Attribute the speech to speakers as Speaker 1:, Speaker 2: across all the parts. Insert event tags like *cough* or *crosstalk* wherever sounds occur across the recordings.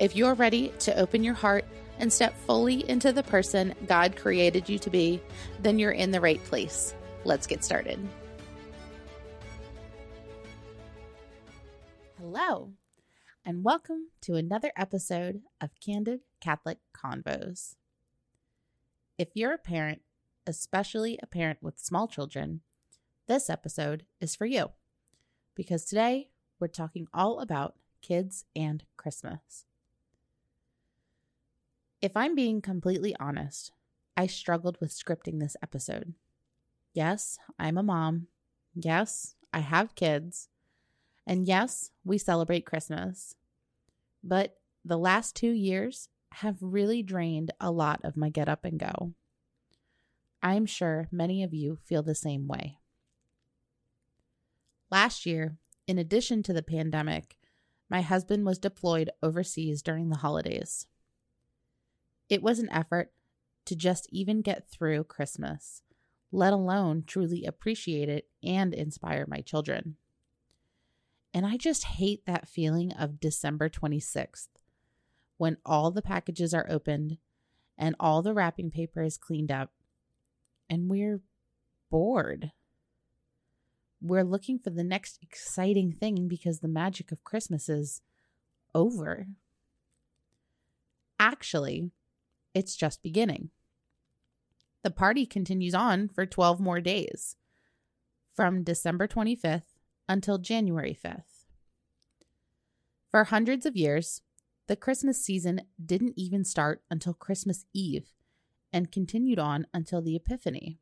Speaker 1: If you're ready to open your heart and step fully into the person God created you to be, then you're in the right place. Let's get started. Hello, and welcome to another episode of Candid Catholic Convos. If you're a parent, especially a parent with small children, this episode is for you because today we're talking all about kids and Christmas. If I'm being completely honest, I struggled with scripting this episode. Yes, I'm a mom. Yes, I have kids. And yes, we celebrate Christmas. But the last two years have really drained a lot of my get up and go. I'm sure many of you feel the same way. Last year, in addition to the pandemic, my husband was deployed overseas during the holidays. It was an effort to just even get through Christmas, let alone truly appreciate it and inspire my children. And I just hate that feeling of December 26th when all the packages are opened and all the wrapping paper is cleaned up and we're bored. We're looking for the next exciting thing because the magic of Christmas is over. Actually, it's just beginning. The party continues on for 12 more days, from December 25th until January 5th. For hundreds of years, the Christmas season didn't even start until Christmas Eve and continued on until the Epiphany.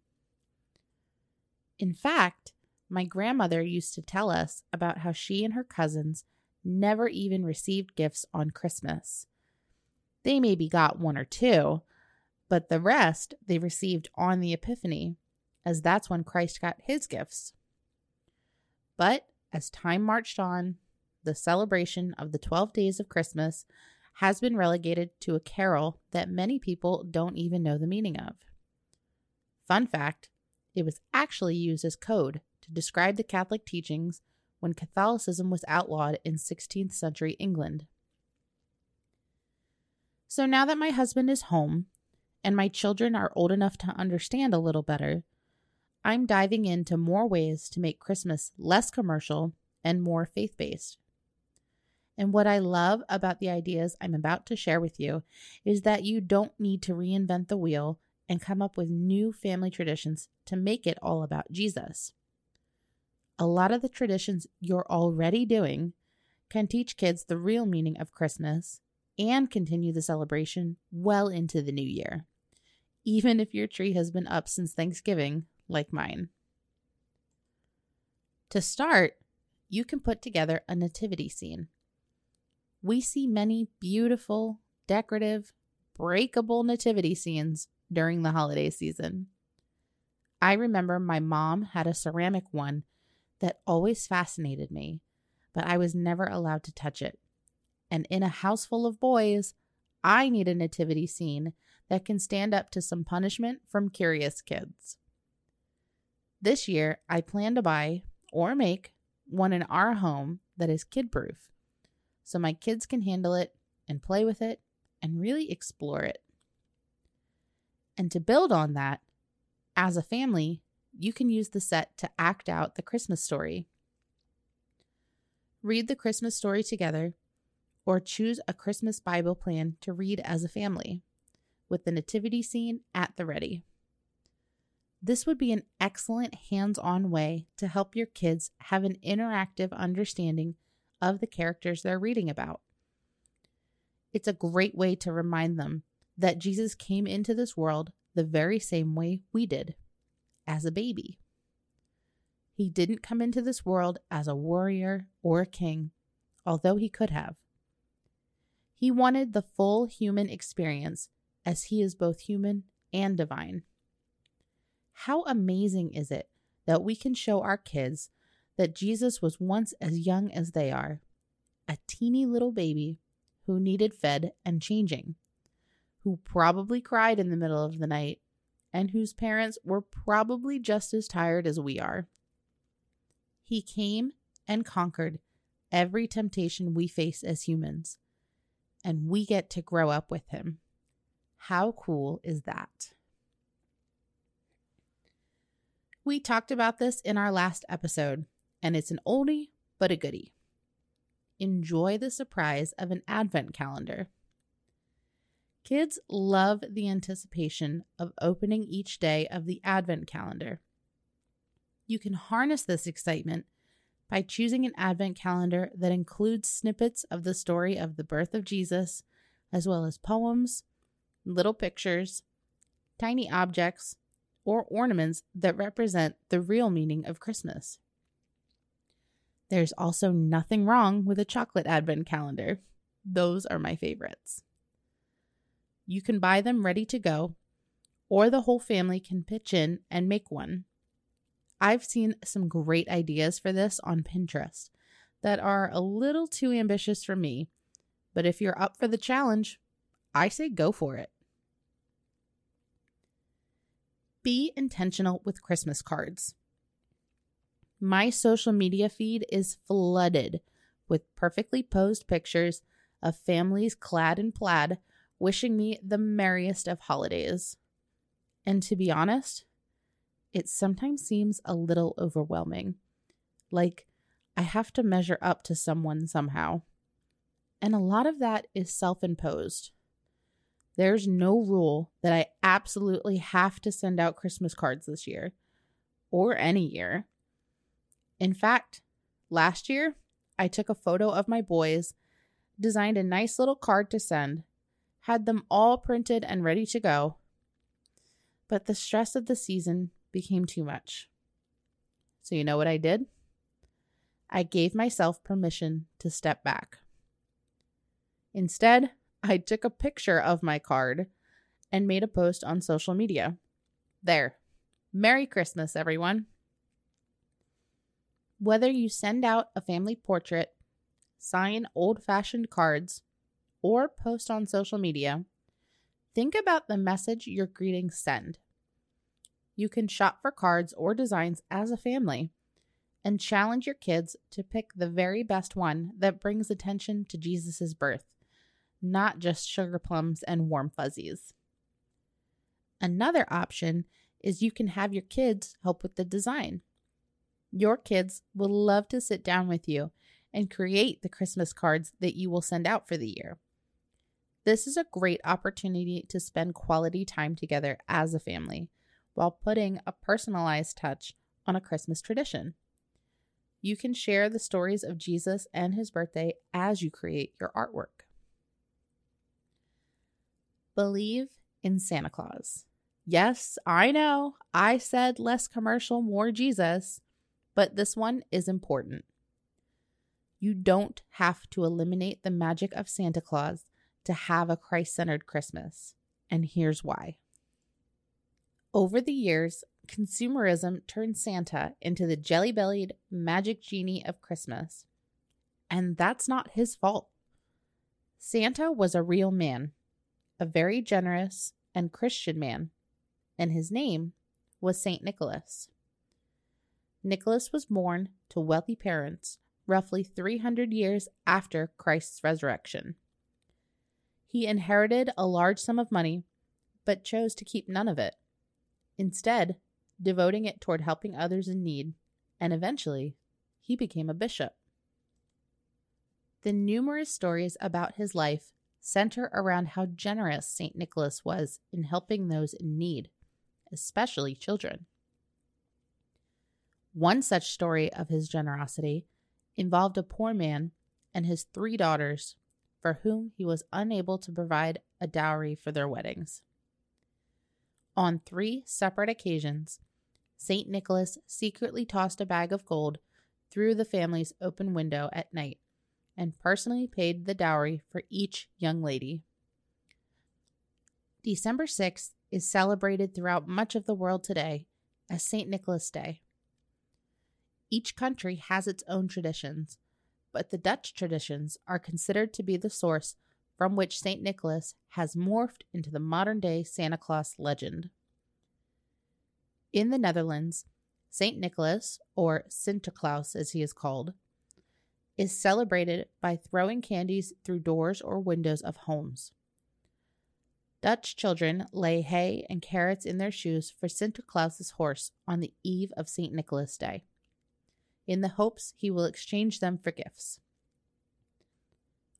Speaker 1: In fact, my grandmother used to tell us about how she and her cousins never even received gifts on Christmas they maybe got one or two, but the rest they received on the Epiphany, as that's when Christ got his gifts. But as time marched on, the celebration of the 12 days of Christmas has been relegated to a carol that many people don't even know the meaning of. Fun fact it was actually used as code to describe the Catholic teachings when Catholicism was outlawed in 16th century England. So now that my husband is home and my children are old enough to understand a little better, I'm diving into more ways to make Christmas less commercial and more faith based. And what I love about the ideas I'm about to share with you is that you don't need to reinvent the wheel and come up with new family traditions to make it all about Jesus. A lot of the traditions you're already doing can teach kids the real meaning of Christmas and continue the celebration well into the new year, even if your tree has been up since Thanksgiving, like mine. To start, you can put together a nativity scene. We see many beautiful, decorative, breakable nativity scenes during the holiday season. I remember my mom had a ceramic one that always fascinated me, but I was never allowed to touch it and in a house full of boys, I need a nativity scene that can stand up to some punishment from curious kids. This year, I plan to buy or make one in our home that is kid proof so my kids can handle it and play with it and really explore it. And to build on that, as a family, you can use the set to act out the Christmas story. Read the Christmas story together or choose a Christmas Bible plan to read as a family, with the nativity scene at the ready. This would be an excellent hands on way to help your kids have an interactive understanding of the characters they're reading about. It's a great way to remind them that Jesus came into this world the very same way we did, as a baby. He didn't come into this world as a warrior or a king, although he could have. He wanted the full human experience as he is both human and divine. How amazing is it that we can show our kids that Jesus was once as young as they are, a teeny little baby who needed fed and changing, who probably cried in the middle of the night, and whose parents were probably just as tired as we are. He came and conquered every temptation we face as humans, and we get to grow up with him. How cool is that? We talked about this in our last episode, and it's an oldie but a goodie. Enjoy the surprise of an advent calendar. Kids love the anticipation of opening each day of the advent calendar. You can harness this excitement by choosing an advent calendar that includes snippets of the story of the birth of Jesus, as well as poems, little pictures, tiny objects, or ornaments that represent the real meaning of Christmas. There's also nothing wrong with a chocolate advent calendar. Those are my favorites. You can buy them ready to go, or the whole family can pitch in and make one. I've seen some great ideas for this on Pinterest that are a little too ambitious for me, but if you're up for the challenge, I say go for it. Be intentional with Christmas cards. My social media feed is flooded with perfectly posed pictures of families clad in plaid wishing me the merriest of holidays. And to be honest, it sometimes seems a little overwhelming. Like I have to measure up to someone somehow. And a lot of that is self imposed. There's no rule that I absolutely have to send out Christmas cards this year or any year. In fact, last year, I took a photo of my boys, designed a nice little card to send, had them all printed and ready to go. But the stress of the season became too much. So, you know what I did? I gave myself permission to step back. Instead, I took a picture of my card and made a post on social media. There. Merry Christmas, everyone. Whether you send out a family portrait, sign old fashioned cards, or post on social media, think about the message your greetings send. You can shop for cards or designs as a family and challenge your kids to pick the very best one that brings attention to Jesus' birth not just sugar plums and warm fuzzies. Another option is you can have your kids help with the design. Your kids will love to sit down with you and create the Christmas cards that you will send out for the year. This is a great opportunity to spend quality time together as a family while putting a personalized touch on a Christmas tradition. You can share the stories of Jesus and his birthday as you create your artwork. Believe in Santa Claus. Yes, I know. I said less commercial, more Jesus, but this one is important. You don't have to eliminate the magic of Santa Claus to have a Christ centered Christmas. And here's why. Over the years, consumerism turned Santa into the jelly bellied magic genie of Christmas. And that's not his fault. Santa was a real man a very generous and Christian man, and his name was St. Nicholas. Nicholas was born to wealthy parents roughly 300 years after Christ's resurrection. He inherited a large sum of money, but chose to keep none of it, instead, devoting it toward helping others in need, and eventually, he became a bishop. The numerous stories about his life center around how generous St. Nicholas was in helping those in need, especially children. One such story of his generosity involved a poor man and his three daughters for whom he was unable to provide a dowry for their weddings. On three separate occasions, St. Nicholas secretly tossed a bag of gold through the family's open window at night and personally paid the dowry for each young lady. December 6th is celebrated throughout much of the world today as St. Nicholas Day. Each country has its own traditions, but the Dutch traditions are considered to be the source from which St. Nicholas has morphed into the modern day Santa Claus legend. In the Netherlands, St. Nicholas, or Sinterklaas as he is called, is celebrated by throwing candies through doors or windows of homes. Dutch children lay hay and carrots in their shoes for Sinterklaas's horse on the eve of St. Nicholas Day in the hopes he will exchange them for gifts.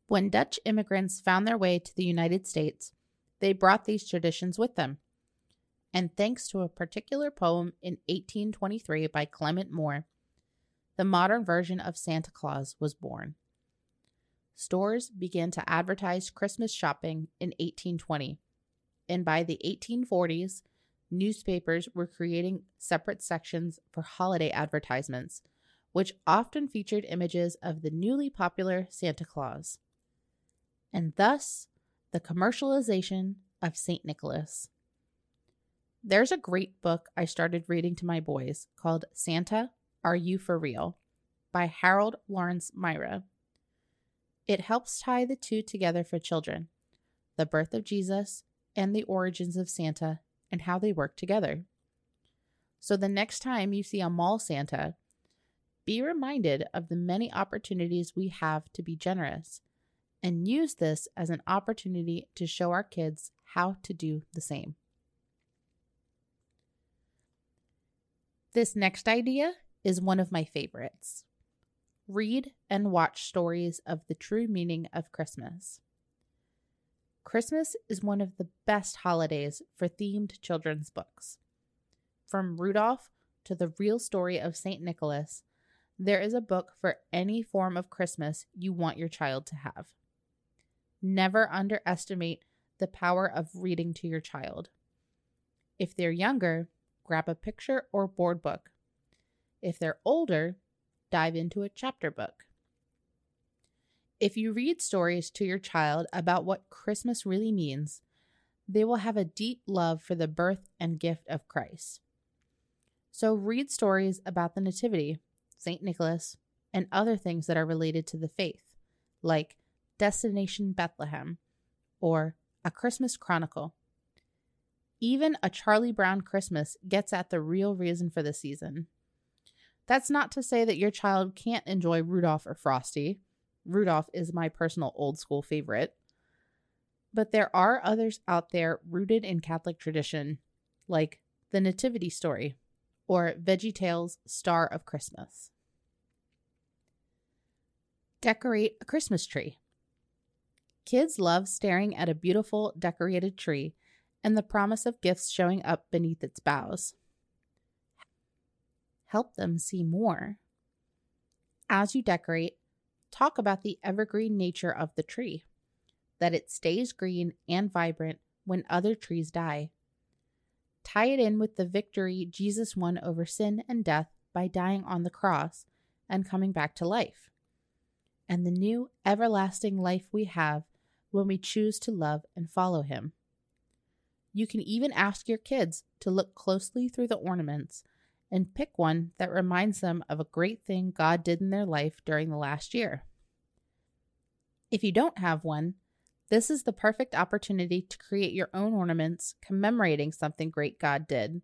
Speaker 1: When Dutch immigrants found their way to the United States, they brought these traditions with them. And thanks to a particular poem in 1823 by Clement Moore, the modern version of Santa Claus was born. Stores began to advertise Christmas shopping in 1820, and by the 1840s, newspapers were creating separate sections for holiday advertisements which often featured images of the newly popular Santa Claus. And thus, the commercialization of St. Nicholas. There's a great book I started reading to my boys called Santa, Are You For Real? by Harold Lawrence Myra. It helps tie the two together for children the birth of Jesus and the origins of Santa and how they work together. So the next time you see a mall Santa, be reminded of the many opportunities we have to be generous and use this as an opportunity to show our kids how to do the same. This next idea is one of my favorites. Read and watch stories of the true meaning of Christmas. Christmas is one of the best holidays for themed children's books. From Rudolph to the real story of St. Nicholas, there is a book for any form of Christmas you want your child to have. Never underestimate the power of reading to your child. If they're younger, grab a picture or board book. If they're older, dive into a chapter book. If you read stories to your child about what Christmas really means, they will have a deep love for the birth and gift of Christ. So read stories about the Nativity St. Nicholas, and other things that are related to the faith, like Destination Bethlehem or A Christmas Chronicle. Even a Charlie Brown Christmas gets at the real reason for the season. That's not to say that your child can't enjoy Rudolph or Frosty. Rudolph is my personal old school favorite. But there are others out there rooted in Catholic tradition, like The Nativity Story or Veggie Tales Star of Christmas. Decorate a Christmas tree. Kids love staring at a beautiful decorated tree and the promise of gifts showing up beneath its boughs. Help them see more. As you decorate, talk about the evergreen nature of the tree, that it stays green and vibrant when other trees die. Tie it in with the victory Jesus won over sin and death by dying on the cross and coming back to life and the new everlasting life we have when we choose to love and follow Him. You can even ask your kids to look closely through the ornaments and pick one that reminds them of a great thing God did in their life during the last year. If you don't have one, this is the perfect opportunity to create your own ornaments commemorating something great God did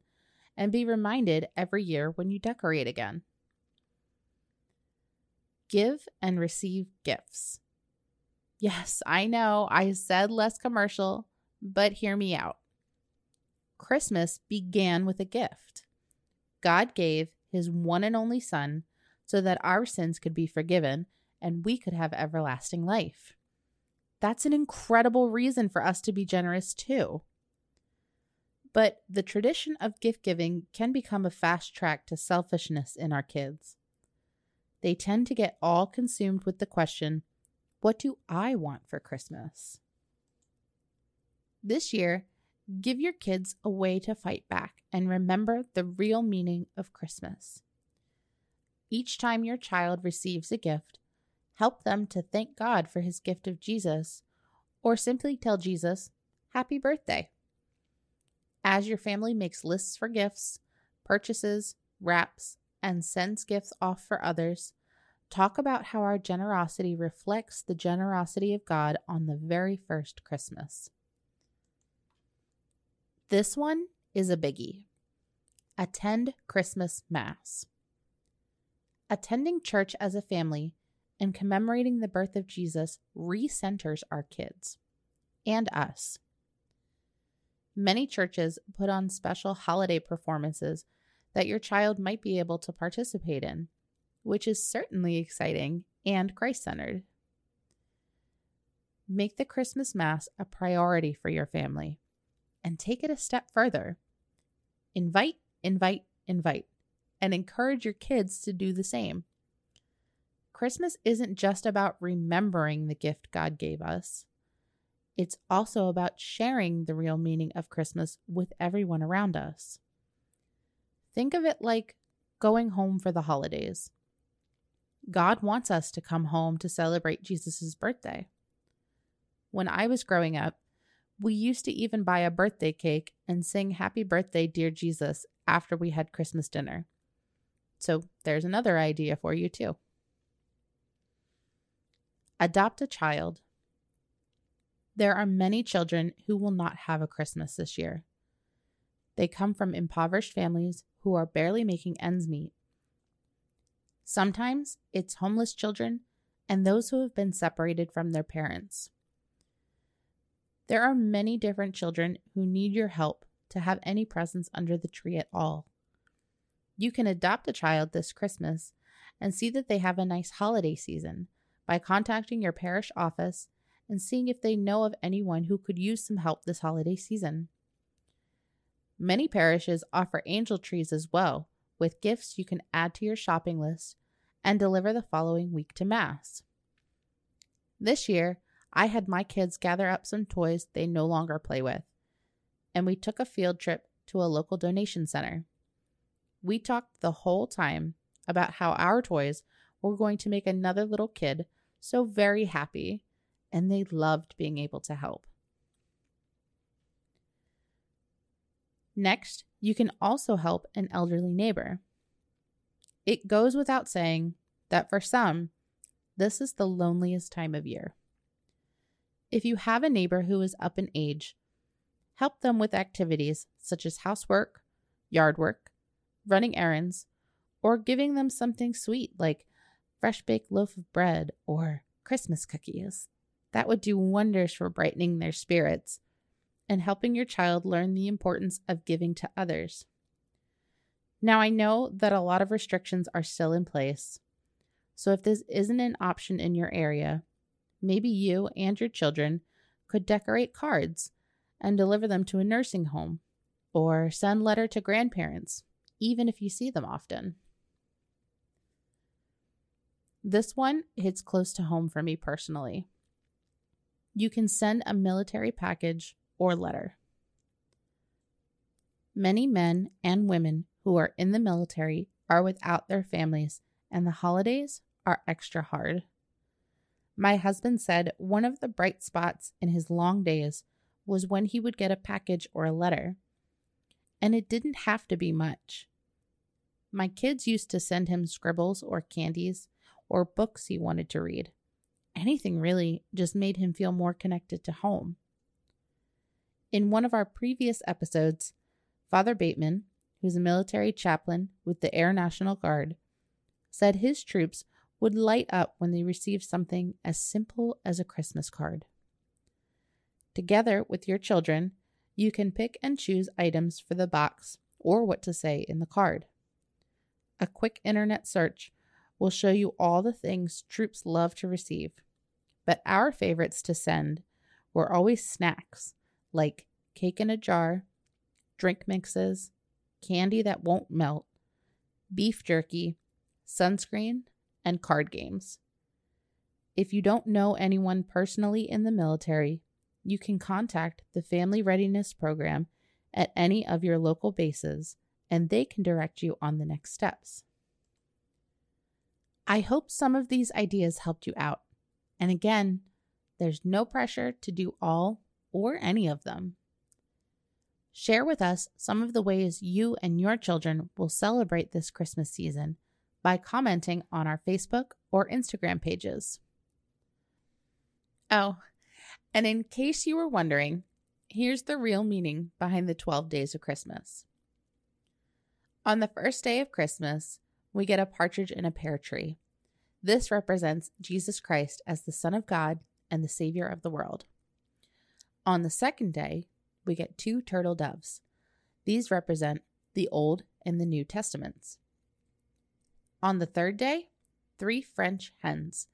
Speaker 1: and be reminded every year when you decorate again. Give and receive gifts. Yes, I know I said less commercial, but hear me out. Christmas began with a gift. God gave his one and only Son so that our sins could be forgiven and we could have everlasting life. That's an incredible reason for us to be generous, too. But the tradition of gift giving can become a fast track to selfishness in our kids they tend to get all consumed with the question, What do I want for Christmas? This year, give your kids a way to fight back and remember the real meaning of Christmas. Each time your child receives a gift, Help them to thank God for his gift of Jesus, or simply tell Jesus, Happy birthday. As your family makes lists for gifts, purchases, wraps, and sends gifts off for others, talk about how our generosity reflects the generosity of God on the very first Christmas. This one is a biggie. Attend Christmas Mass. Attending church as a family and commemorating the birth of Jesus recenters our kids and us. Many churches put on special holiday performances that your child might be able to participate in, which is certainly exciting and Christ centered. Make the Christmas Mass a priority for your family and take it a step further. Invite, invite, invite, and encourage your kids to do the same. Christmas isn't just about remembering the gift God gave us, it's also about sharing the real meaning of Christmas with everyone around us. Think of it like going home for the holidays. God wants us to come home to celebrate Jesus' birthday. When I was growing up, we used to even buy a birthday cake and sing Happy Birthday, Dear Jesus after we had Christmas dinner. So there's another idea for you, too. Adopt a child. There are many children who will not have a Christmas this year. They come from impoverished families who are barely making ends meet. Sometimes it's homeless children and those who have been separated from their parents. There are many different children who need your help to have any presents under the tree at all. You can adopt a child this Christmas and see that they have a nice holiday season by contacting your parish office and seeing if they know of anyone who could use some help this holiday season. Many parishes offer angel trees as well, with gifts you can add to your shopping list and deliver the following week to Mass. This year, I had my kids gather up some toys they no longer play with, and we took a field trip to a local donation center. We talked the whole time about how our toys were going to make another little kid so very happy, and they loved being able to help. Next, you can also help an elderly neighbor. It goes without saying that for some, this is the loneliest time of year. If you have a neighbor who is up in age, help them with activities such as housework, yard work, running errands, or giving them something sweet like fresh baked loaf of bread or Christmas cookies. That would do wonders for brightening their spirits and helping your child learn the importance of giving to others. Now, I know that a lot of restrictions are still in place, so if this isn't an option in your area, maybe you and your children could decorate cards and deliver them to a nursing home or send letter to grandparents, even if you see them often. This one hits close to home for me personally. You can send a military package or letter. Many men and women who are in the military are without their families, and the holidays are extra hard. My husband said one of the bright spots in his long days was when he would get a package or a letter. And it didn't have to be much. My kids used to send him scribbles or candies or books he wanted to read. Anything really just made him feel more connected to home. In one of our previous episodes, Father Bateman, who's a military chaplain with the Air National Guard, said his troops would light up when they received something as simple as a Christmas card. Together with your children, you can pick and choose items for the box or what to say in the card. A quick internet search will show you all the things troops love to receive, but our favorites to send were always snacks like cake in a jar, drink mixes, candy that won't melt, beef jerky, sunscreen, and card games. If you don't know anyone personally in the military, you can contact the Family Readiness Program at any of your local bases and they can direct you on the next steps. I hope some of these ideas helped you out. And again, there's no pressure to do all or any of them. Share with us some of the ways you and your children will celebrate this Christmas season by commenting on our Facebook or Instagram pages. Oh, and in case you were wondering, here's the real meaning behind the 12 days of Christmas. On the first day of Christmas, we get a partridge in a pear tree. This represents Jesus Christ as the Son of God and the Savior of the world. On the second day, we get two turtle doves. These represent the Old and the New Testaments. On the third day, three French hens.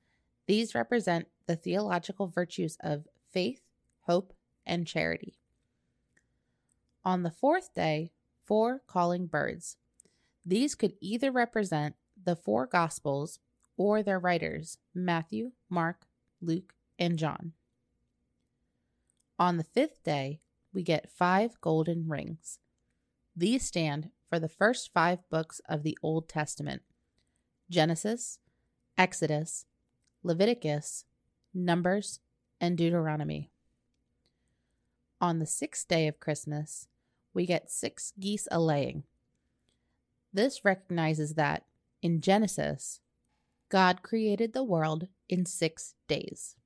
Speaker 1: These represent the theological virtues of faith, hope, and charity. On the fourth day, four calling birds. These could either represent the four Gospels or their writers, Matthew, Mark, Luke, and John. On the fifth day, we get five golden rings. These stand for the first five books of the Old Testament Genesis, Exodus, Leviticus, Numbers, and Deuteronomy. On the sixth day of Christmas, we get six geese a laying. This recognizes that, in Genesis, God created the world in six days.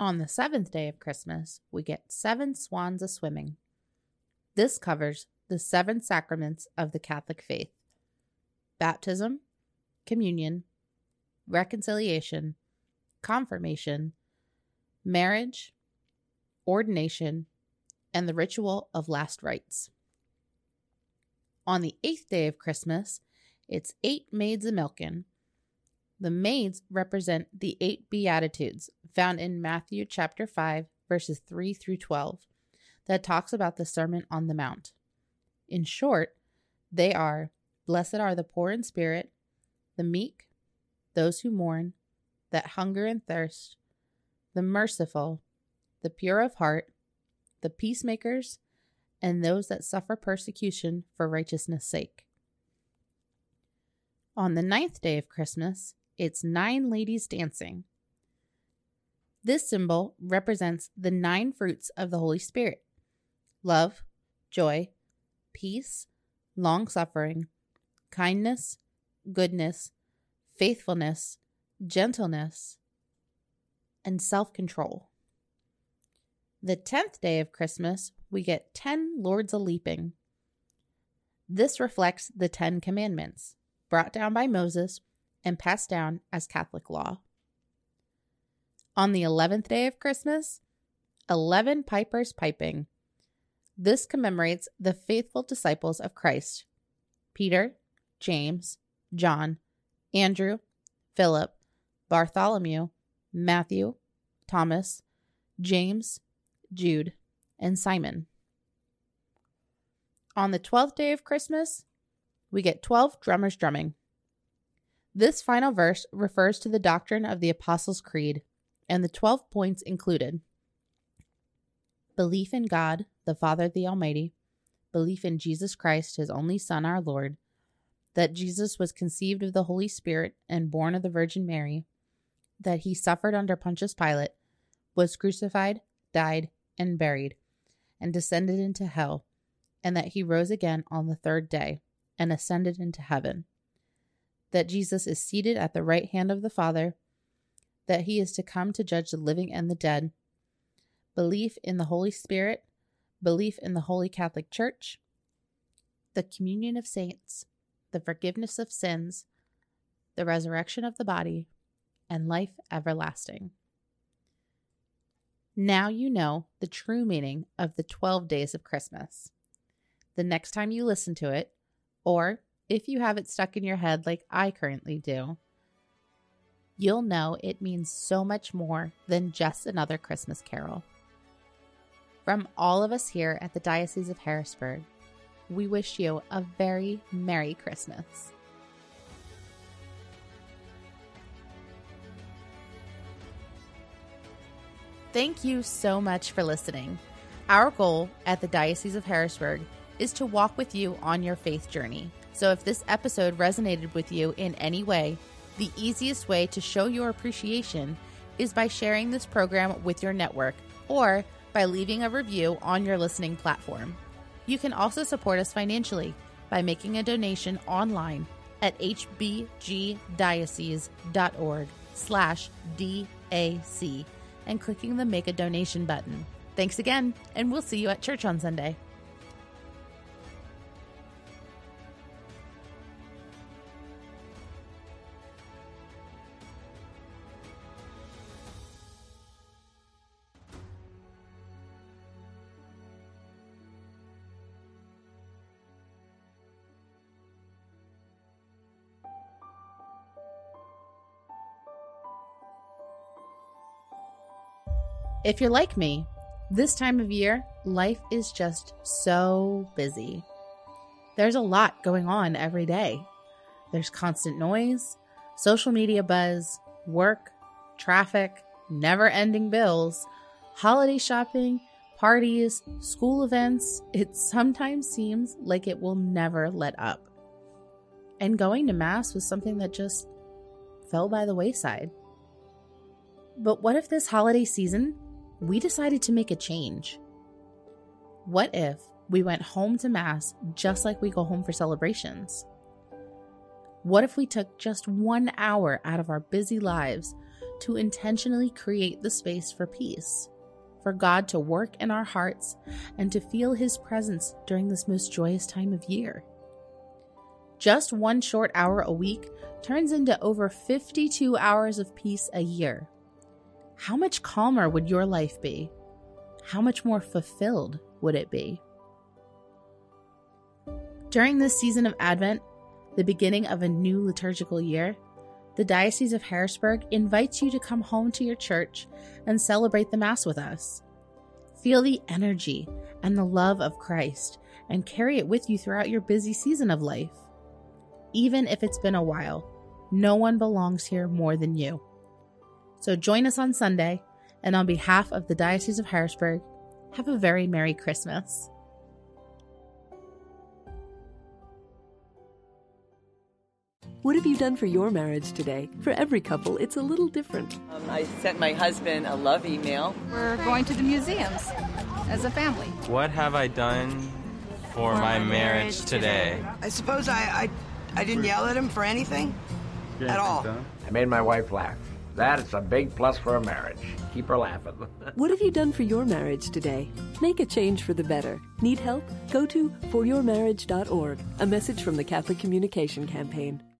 Speaker 1: On the seventh day of Christmas, we get seven swans a swimming. This covers the seven sacraments of the Catholic faith baptism, communion, reconciliation, confirmation, marriage, ordination, and the ritual of last rites. On the eighth day of Christmas, it's eight maids a milking. The maids represent the eight Beatitudes found in Matthew chapter 5, verses 3 through 12, that talks about the Sermon on the Mount. In short, they are Blessed are the poor in spirit, the meek, those who mourn, that hunger and thirst, the merciful, the pure of heart, the peacemakers, and those that suffer persecution for righteousness' sake. On the ninth day of Christmas, it's nine ladies dancing. This symbol represents the nine fruits of the Holy Spirit love, joy, peace, long suffering, kindness, goodness, faithfulness, gentleness, and self control. The tenth day of Christmas, we get 10 Lords a leaping. This reflects the Ten Commandments, brought down by Moses and passed down as Catholic law. On the 11th day of Christmas, 11 pipers piping. This commemorates the faithful disciples of Christ Peter, James, John, Andrew, Philip, Bartholomew, Matthew, Thomas, James, Jude, and Simon. On the 12th day of Christmas, we get 12 drummers drumming. This final verse refers to the doctrine of the Apostles' Creed and the 12 points included. Belief in God, the Father, the Almighty, belief in Jesus Christ, his only Son, our Lord, that Jesus was conceived of the Holy Spirit and born of the Virgin Mary, that he suffered under Pontius Pilate, was crucified, died, and buried, and descended into hell, and that he rose again on the third day and ascended into heaven. That Jesus is seated at the right hand of the Father, that he is to come to judge the living and the dead. Belief in the Holy Spirit, belief in the Holy Catholic Church, the communion of saints, the forgiveness of sins, the resurrection of the body, and life everlasting. Now you know the true meaning of the 12 days of Christmas. The next time you listen to it, or if you have it stuck in your head like I currently do, you'll know it means so much more than just another Christmas carol. From all of us here at the Diocese of Harrisburg, we wish you a very Merry Christmas. Thank you so much for listening. Our goal at the Diocese of Harrisburg is to walk with you on your faith journey So if this episode resonated with you in any way, the easiest way to show your appreciation is by sharing this program with your network or by leaving a review on your listening platform. You can also support us financially by making a donation online at hbgdiocese.org slash DAC and clicking the Make a Donation button. Thanks again, and we'll see you at church on Sunday. If you're like me, this time of year, life is just so busy. There's a lot going on every day. There's constant noise, social media buzz, work, traffic, never ending bills, holiday shopping, parties, school events. It sometimes seems like it will never let up. And going to Mass was something that just fell by the wayside. But what if this holiday season we decided to make a change. What if we went home to Mass just like we go home for celebrations? What if we took just one hour out of our busy lives to intentionally create the space for peace, for God to work in our hearts, and to feel His presence during this most joyous time of year? Just one short hour a week turns into over 52 hours of peace a year how much calmer would your life be? How much more fulfilled would it be? During this season of Advent, the beginning of a new liturgical year, the Diocese of Harrisburg invites you to come home to your church and celebrate the Mass with us. Feel the energy and the love of Christ and carry it with you throughout your busy season of life. Even if it's been a while, no one belongs here more than you. So join us on Sunday, and on behalf of the Diocese of Harrisburg, have a very Merry Christmas.
Speaker 2: What have you done for your marriage today? For every couple, it's a little different.
Speaker 3: Um, I sent my husband a love email.
Speaker 4: We're going to the museums as a family.
Speaker 5: What have I done for, for my, my, marriage, today? today?
Speaker 6: I suppose I, I, I didn't yell at him for anything at all.
Speaker 7: I made my wife laugh. That is a big plus for a marriage. Keep her laughing. *laughs*
Speaker 2: what have you done for your marriage today? Make a change for the better. Need help? Go to foryourmarriage.org. A message from the Catholic Communication Campaign.